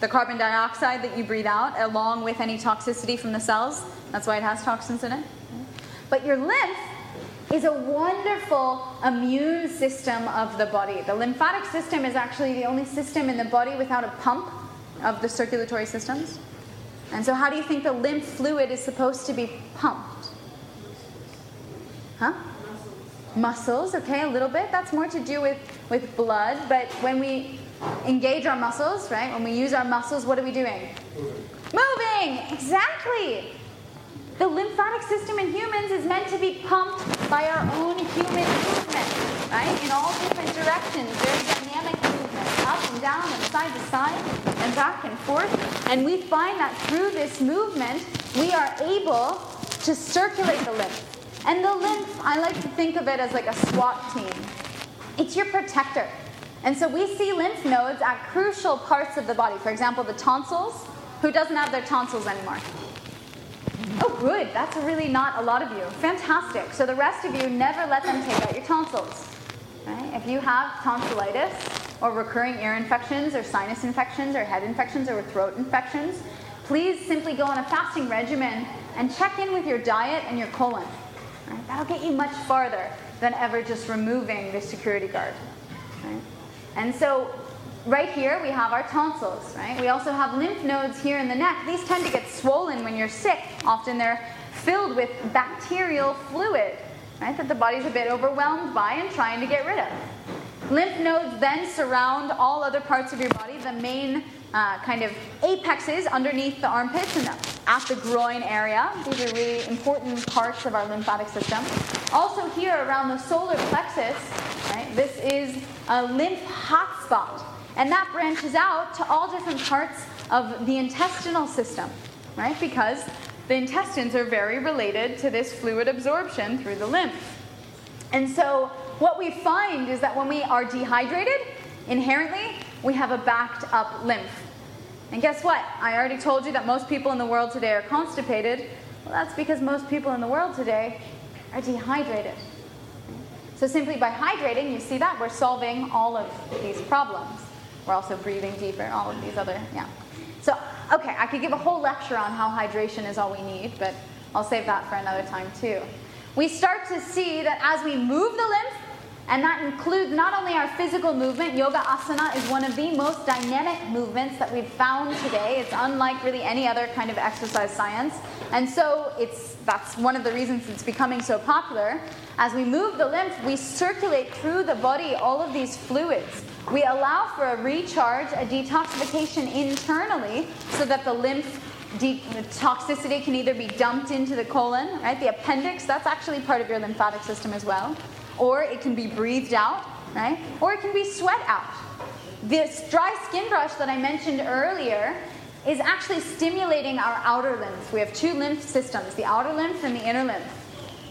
the carbon dioxide that you breathe out, along with any toxicity from the cells. That's why it has toxins in it. But your lymph is a wonderful immune system of the body. The lymphatic system is actually the only system in the body without a pump of the circulatory systems. And so, how do you think the lymph fluid is supposed to be pumped? Huh? Muscles, okay, a little bit. That's more to do with, with blood. But when we engage our muscles, right, when we use our muscles, what are we doing? Moving, exactly. The lymphatic system in humans is meant to be pumped by our own human movement, right? In all different directions, very dynamic movement, up and down and side to side and back and forth. And we find that through this movement, we are able to circulate the lymph. And the lymph, I like to think of it as like a SWAT team. It's your protector. And so we see lymph nodes at crucial parts of the body. For example, the tonsils. Who doesn't have their tonsils anymore? Oh, good. That's really not a lot of you. Fantastic. So the rest of you, never let them take out your tonsils. Right? If you have tonsillitis or recurring ear infections or sinus infections or head infections or throat infections, please simply go on a fasting regimen and check in with your diet and your colon. Right? That'll get you much farther than ever just removing the security guard. Right? And so right here we have our tonsils, right? We also have lymph nodes here in the neck. These tend to get swollen when you're sick. Often they're filled with bacterial fluid, right? That the body's a bit overwhelmed by and trying to get rid of. Lymph nodes then surround all other parts of your body, the main uh, kind of apexes underneath the armpits and at the groin area. These are really important parts of our lymphatic system. Also, here around the solar plexus, right, this is a lymph hotspot. And that branches out to all different parts of the intestinal system, right? Because the intestines are very related to this fluid absorption through the lymph. And so, what we find is that when we are dehydrated, inherently, we have a backed up lymph. And guess what? I already told you that most people in the world today are constipated. Well, that's because most people in the world today are dehydrated. So, simply by hydrating, you see that we're solving all of these problems. We're also breathing deeper, all of these other, yeah. So, okay, I could give a whole lecture on how hydration is all we need, but I'll save that for another time too. We start to see that as we move the lymph, and that includes not only our physical movement, yoga asana is one of the most dynamic movements that we've found today. It's unlike really any other kind of exercise science. And so it's that's one of the reasons it's becoming so popular. As we move the lymph, we circulate through the body all of these fluids. We allow for a recharge, a detoxification internally so that the lymph de- toxicity can either be dumped into the colon, right? The appendix, that's actually part of your lymphatic system as well. Or it can be breathed out, right? Or it can be sweat out. This dry skin brush that I mentioned earlier is actually stimulating our outer lymph. We have two lymph systems, the outer lymph and the inner lymph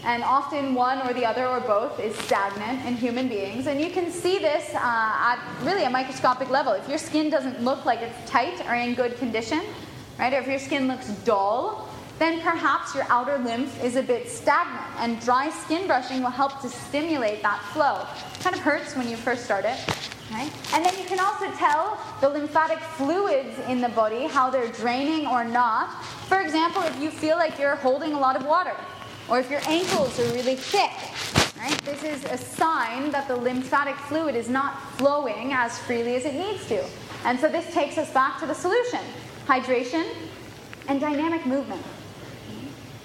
and often one or the other or both is stagnant in human beings. And you can see this uh, at really a microscopic level. If your skin doesn't look like it's tight or in good condition, right, or if your skin looks dull, then perhaps your outer lymph is a bit stagnant. And dry skin brushing will help to stimulate that flow. Kind of hurts when you first start it. Right? And then you can also tell the lymphatic fluids in the body, how they're draining or not. For example, if you feel like you're holding a lot of water, or if your ankles are really thick, right? This is a sign that the lymphatic fluid is not flowing as freely as it needs to. And so this takes us back to the solution hydration and dynamic movement.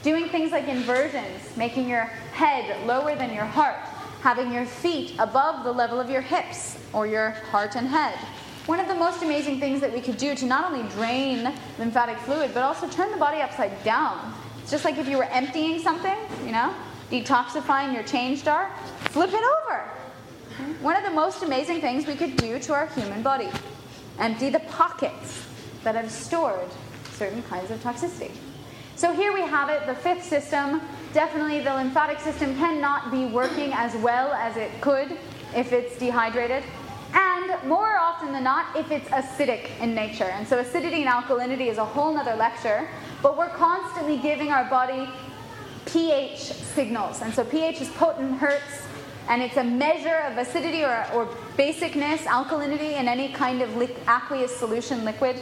Doing things like inversions, making your head lower than your heart, having your feet above the level of your hips or your heart and head. One of the most amazing things that we could do to not only drain lymphatic fluid, but also turn the body upside down It's just like if you were emptying something, you know, detoxifying your change jar, flip it over. One of the most amazing things we could do to our human body empty the pockets that have stored certain kinds of toxicity. So here we have it, the fifth system. Definitely the lymphatic system cannot be working as well as it could if it's dehydrated. And more often than not, if it's acidic in nature. And so acidity and alkalinity is a whole nother lecture. But we're constantly giving our body pH signals. And so pH is potent hertz, and it's a measure of acidity or, or basicness, alkalinity in any kind of aqueous solution liquid.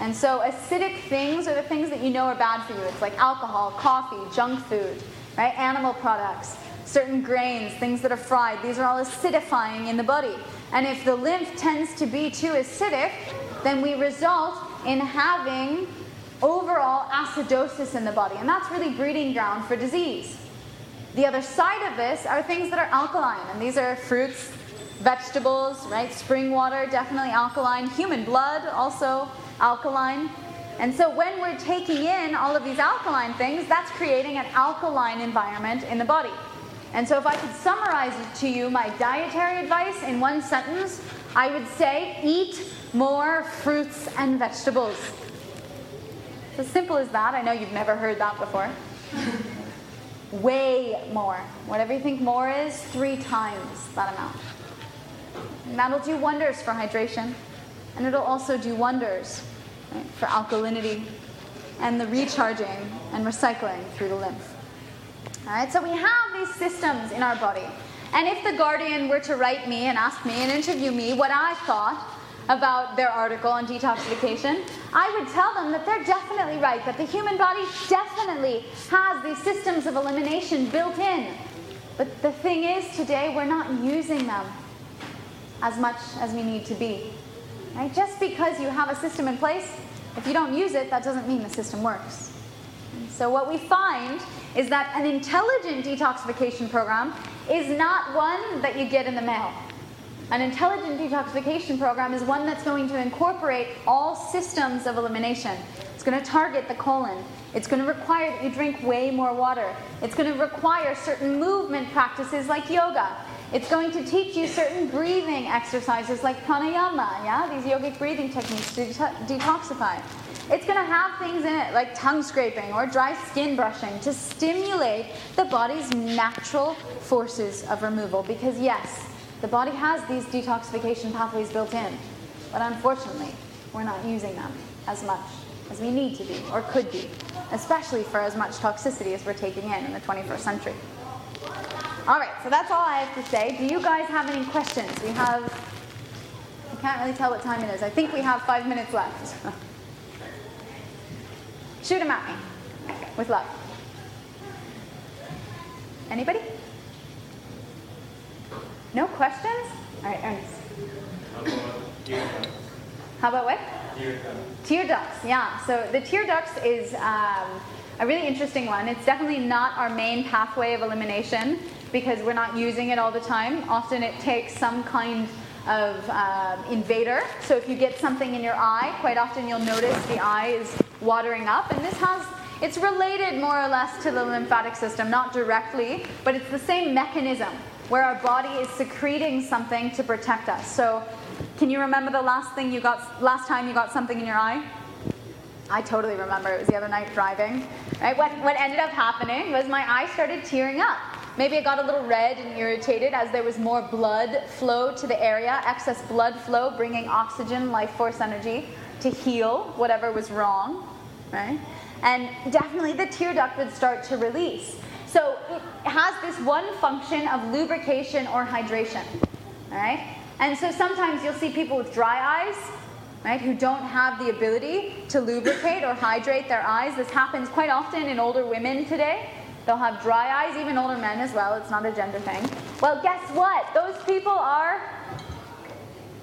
And so acidic things are the things that you know are bad for you. It's like alcohol, coffee, junk food, right? Animal products. certain grains, things that are fried. These are all acidifying in the body. And if the lymph tends to be too acidic, then we result in having overall acidosis in the body. And that's really breeding ground for disease. The other side of this are things that are alkaline, and these are fruits, vegetables, right? Spring water, definitely alkaline. Human blood, also alkaline. And so when we're taking in all of these alkaline things, that's creating an alkaline environment in the body. And so if I could summarize to you my dietary advice in one sentence, I would say eat more fruits and vegetables. It's as simple as that. I know you've never heard that before. Way more. Whatever you think more is, three times that amount. And that'll do wonders for hydration. And it'll also do wonders right, for alkalinity and the recharging and recycling through the lymph. All right, so we have these systems in our body. And if the Guardian were to write me and ask me and interview me what I thought about their article on detoxification, I would tell them that they're definitely right, that the human body definitely has these systems of elimination built in. But the thing is, today we're not using them as much as we need to be. Right? Just because you have a system in place, if you don't use it, that doesn't mean the system works. So, what we find is that an intelligent detoxification program is not one that you get in the mail. An intelligent detoxification program is one that's going to incorporate all systems of elimination. It's going to target the colon. It's going to require that you drink way more water. It's going to require certain movement practices like yoga. It's going to teach you certain breathing exercises like pranayama, yeah, these yogic breathing techniques to detoxify. It's going to have things in it like tongue scraping or dry skin brushing to stimulate the body's natural forces of removal. Because, yes, the body has these detoxification pathways built in, but unfortunately, we're not using them as much as we need to be or could be, especially for as much toxicity as we're taking in in the 21st century. All right, so that's all I have to say. Do you guys have any questions? We have, I can't really tell what time it is. I think we have five minutes left. Shoot them at me with love. Anybody? No questions? All right, Ernest. How about what? Tear ducts. Tear ducts, yeah. So the tear ducts is um, a really interesting one. It's definitely not our main pathway of elimination because we're not using it all the time. Often it takes some kind of uh, invader. So if you get something in your eye, quite often you'll notice the eye is watering up, and this has it's related more or less to the lymphatic system, not directly, but it's the same mechanism where our body is secreting something to protect us. So, can you remember the last thing you got last time you got something in your eye? I totally remember. It was the other night driving. Right? What what ended up happening was my eye started tearing up. Maybe it got a little red and irritated as there was more blood flow to the area, excess blood flow bringing oxygen, life force energy to heal whatever was wrong, right? And definitely the tear duct would start to release. So it has this one function of lubrication or hydration, right? And so sometimes you'll see people with dry eyes, right, who don't have the ability to lubricate or hydrate their eyes. This happens quite often in older women today. They'll have dry eyes, even older men as well. It's not a gender thing. Well, guess what? Those people are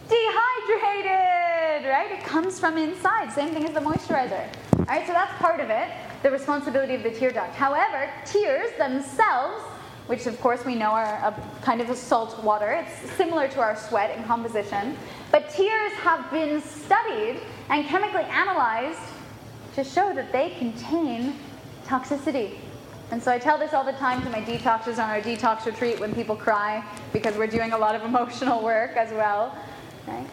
dehydrated, right? It comes from inside. Same thing as the moisturizer. All right, so that's part of it, the responsibility of the tear duct. However, tears themselves, which of course we know are a kind of a salt water, it's similar to our sweat in composition, but tears have been studied and chemically analyzed to show that they contain toxicity. And so I tell this all the time to my detoxers on our detox retreat when people cry because we're doing a lot of emotional work as well. Right?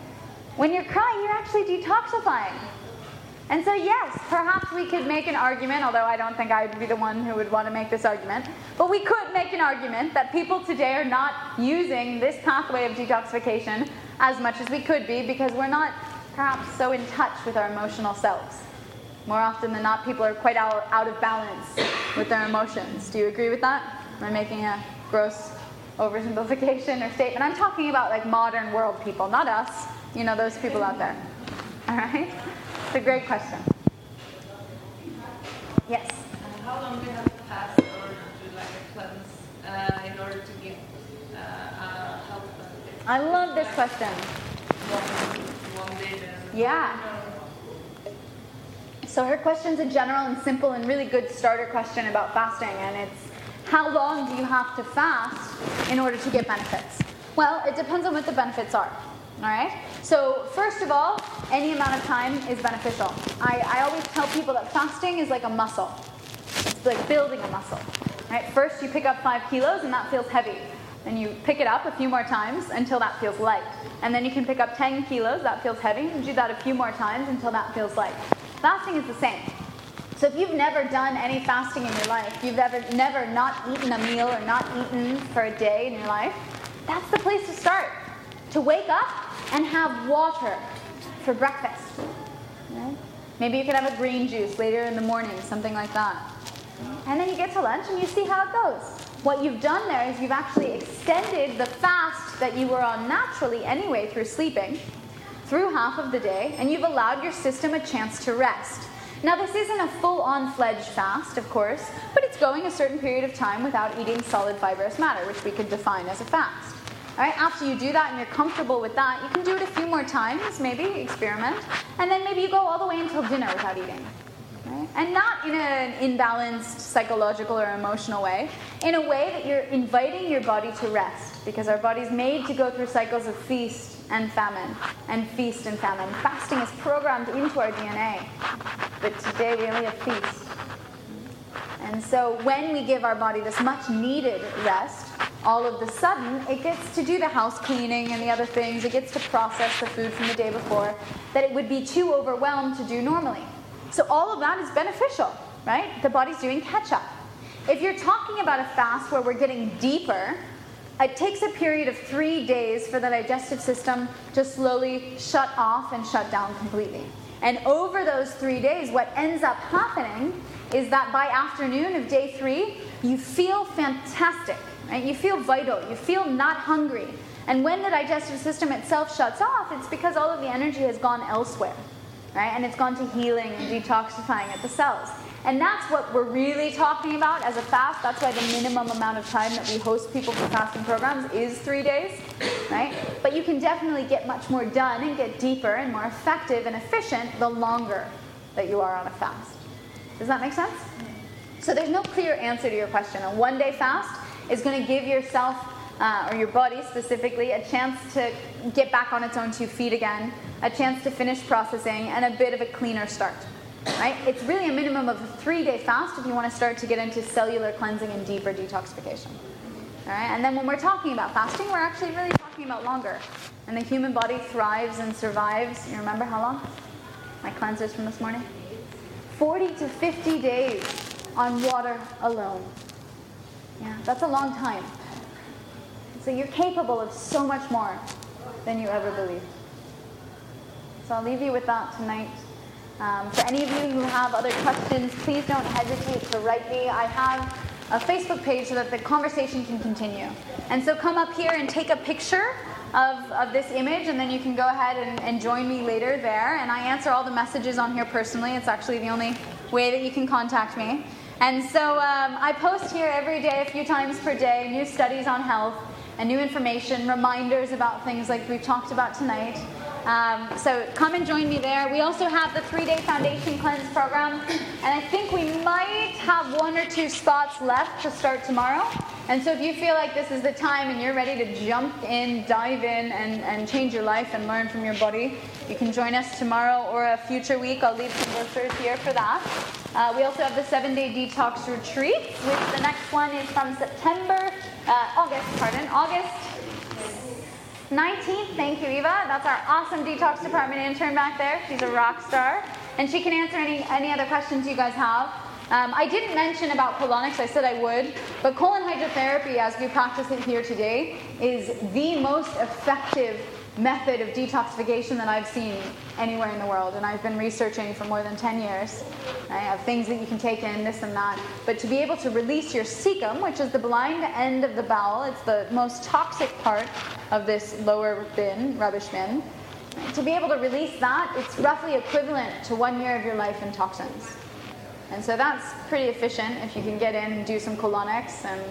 When you're crying, you're actually detoxifying. And so, yes, perhaps we could make an argument, although I don't think I'd be the one who would want to make this argument, but we could make an argument that people today are not using this pathway of detoxification as much as we could be because we're not perhaps so in touch with our emotional selves. More often than not, people are quite out, out of balance with their emotions. Do you agree with that? Am I making a gross oversimplification or statement? I'm talking about like modern world people, not us. You know, those people out there. All right? It's a great question. Yes. How long do you have to fast order to do like a cleanse? Uh, in order to give uh, uh, health benefits? I love this question. One, one day. Yeah. So her question's a general and simple and really good starter question about fasting, and it's how long do you have to fast in order to get benefits? Well, it depends on what the benefits are. All right. So first of all, any amount of time is beneficial. I, I always tell people that fasting is like a muscle. It's like building a muscle. Right? First, you pick up five kilos, and that feels heavy. Then you pick it up a few more times until that feels light. And then you can pick up 10 kilos, that feels heavy, and do that a few more times until that feels light. Fasting is the same. So if you've never done any fasting in your life, you've ever never not eaten a meal or not eaten for a day in your life, that's the place to start. To wake up and have water for breakfast. Maybe you could have a green juice later in the morning, something like that. And then you get to lunch and you see how it goes. What you've done there is you've actually extended the fast that you were on naturally anyway through sleeping through half of the day, and you've allowed your system a chance to rest. Now, this isn't a full on fledged fast, of course, but it's going a certain period of time without eating solid fibrous matter, which we could define as a fast. All right, after you do that and you're comfortable with that, you can do it a few more times, maybe experiment, and then maybe you go all the way until dinner without eating. Right? And not in an imbalanced psychological or emotional way, in a way that you're inviting your body to rest, because our body's made to go through cycles of feast and famine, and feast and famine. Fasting is programmed into our DNA, but today we only have feast. And so when we give our body this much needed rest, all of the sudden it gets to do the house cleaning and the other things, it gets to process the food from the day before that it would be too overwhelmed to do normally. So all of that is beneficial, right? The body's doing catch up. If you're talking about a fast where we're getting deeper, it takes a period of three days for the digestive system to slowly shut off and shut down completely. And over those three days, what ends up happening is that by afternoon of day three, you feel fantastic, right? You feel vital, you feel not hungry. And when the digestive system itself shuts off, it's because all of the energy has gone elsewhere, right? And it's gone to healing and detoxifying at the cells. And that's what we're really talking about as a fast. That's why the minimum amount of time that we host people for fasting programs is three days, right? But you can definitely get much more done and get deeper and more effective and efficient the longer that you are on a fast. Does that make sense? So there's no clear answer to your question. A one day fast is going to give yourself uh, or your body specifically a chance to get back on its own two feet again, a chance to finish processing, and a bit of a cleaner start. Right? It's really a minimum of a three day fast if you want to start to get into cellular cleansing and deeper detoxification. All right? And then when we're talking about fasting, we're actually really talking about longer. And the human body thrives and survives. You remember how long? My cleansers from this morning? 40 to 50 days on water alone. Yeah, that's a long time. So you're capable of so much more than you ever believed. So I'll leave you with that tonight. Um, for any of you who have other questions, please don't hesitate to write me. I have a Facebook page so that the conversation can continue. And so come up here and take a picture of, of this image, and then you can go ahead and, and join me later there. And I answer all the messages on here personally. It's actually the only way that you can contact me. And so um, I post here every day, a few times per day, new studies on health and new information, reminders about things like we've talked about tonight. Um, so come and join me there. We also have the three day foundation cleanse program, and I think we might have one or two spots left to start tomorrow. And so if you feel like this is the time and you're ready to jump in, dive in, and, and change your life and learn from your body, you can join us tomorrow or a future week. I'll leave some posters here for that. Uh, we also have the seven day detox retreat, which the next one is from September, uh, August, pardon, August 19th, thank you, Eva. That's our awesome detox department intern back there. She's a rock star. And she can answer any, any other questions you guys have. Um, I didn't mention about colonics, I said I would, but colon hydrotherapy, as we practice it here today, is the most effective method of detoxification that I've seen anywhere in the world. And I've been researching for more than 10 years. I have things that you can take in, this and that. But to be able to release your cecum, which is the blind end of the bowel, it's the most toxic part of this lower bin, rubbish bin. To be able to release that, it's roughly equivalent to one year of your life in toxins. And so that's pretty efficient if you can get in and do some colonics and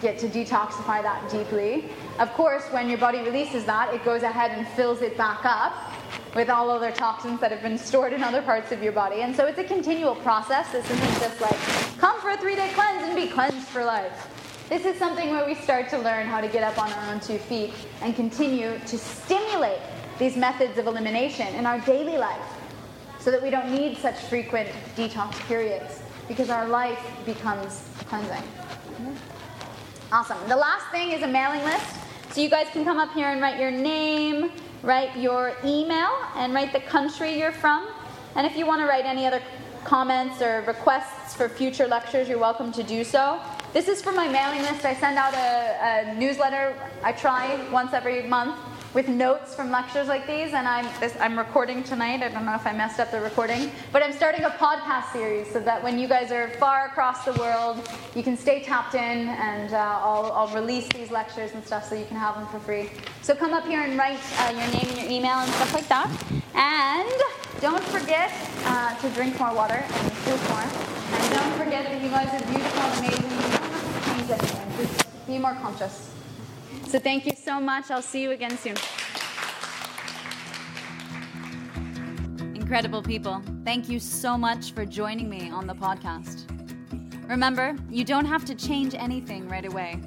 get to detoxify that deeply. Of course, when your body releases that, it goes ahead and fills it back up with all other toxins that have been stored in other parts of your body. And so it's a continual process. This isn't just like, come for a three day cleanse and be cleansed for life. This is something where we start to learn how to get up on our own two feet and continue to stimulate these methods of elimination in our daily life so that we don't need such frequent detox periods because our life becomes cleansing. Awesome. The last thing is a mailing list. So you guys can come up here and write your name, write your email, and write the country you're from. And if you want to write any other comments or requests for future lectures, you're welcome to do so. This is for my mailing list. I send out a, a newsletter. I try once every month with notes from lectures like these, and I'm, this, I'm recording tonight. I don't know if I messed up the recording, but I'm starting a podcast series so that when you guys are far across the world, you can stay tapped in, and uh, I'll, I'll, release these lectures and stuff so you can have them for free. So come up here and write uh, your name and your email and stuff like that. And don't forget uh, to drink more water and food more. And don't forget that you guys are beautiful amazing. You don't have to change anything. Just be more conscious. So thank you so much. I'll see you again soon. Incredible people. Thank you so much for joining me on the podcast. Remember, you don't have to change anything right away.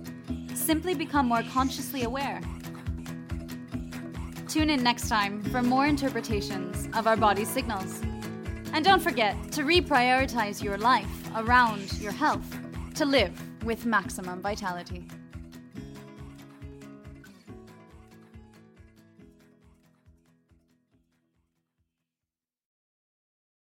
Simply become more consciously aware. Tune in next time for more interpretations of our body's signals. And don't forget to reprioritize your life around your health to live with maximum vitality.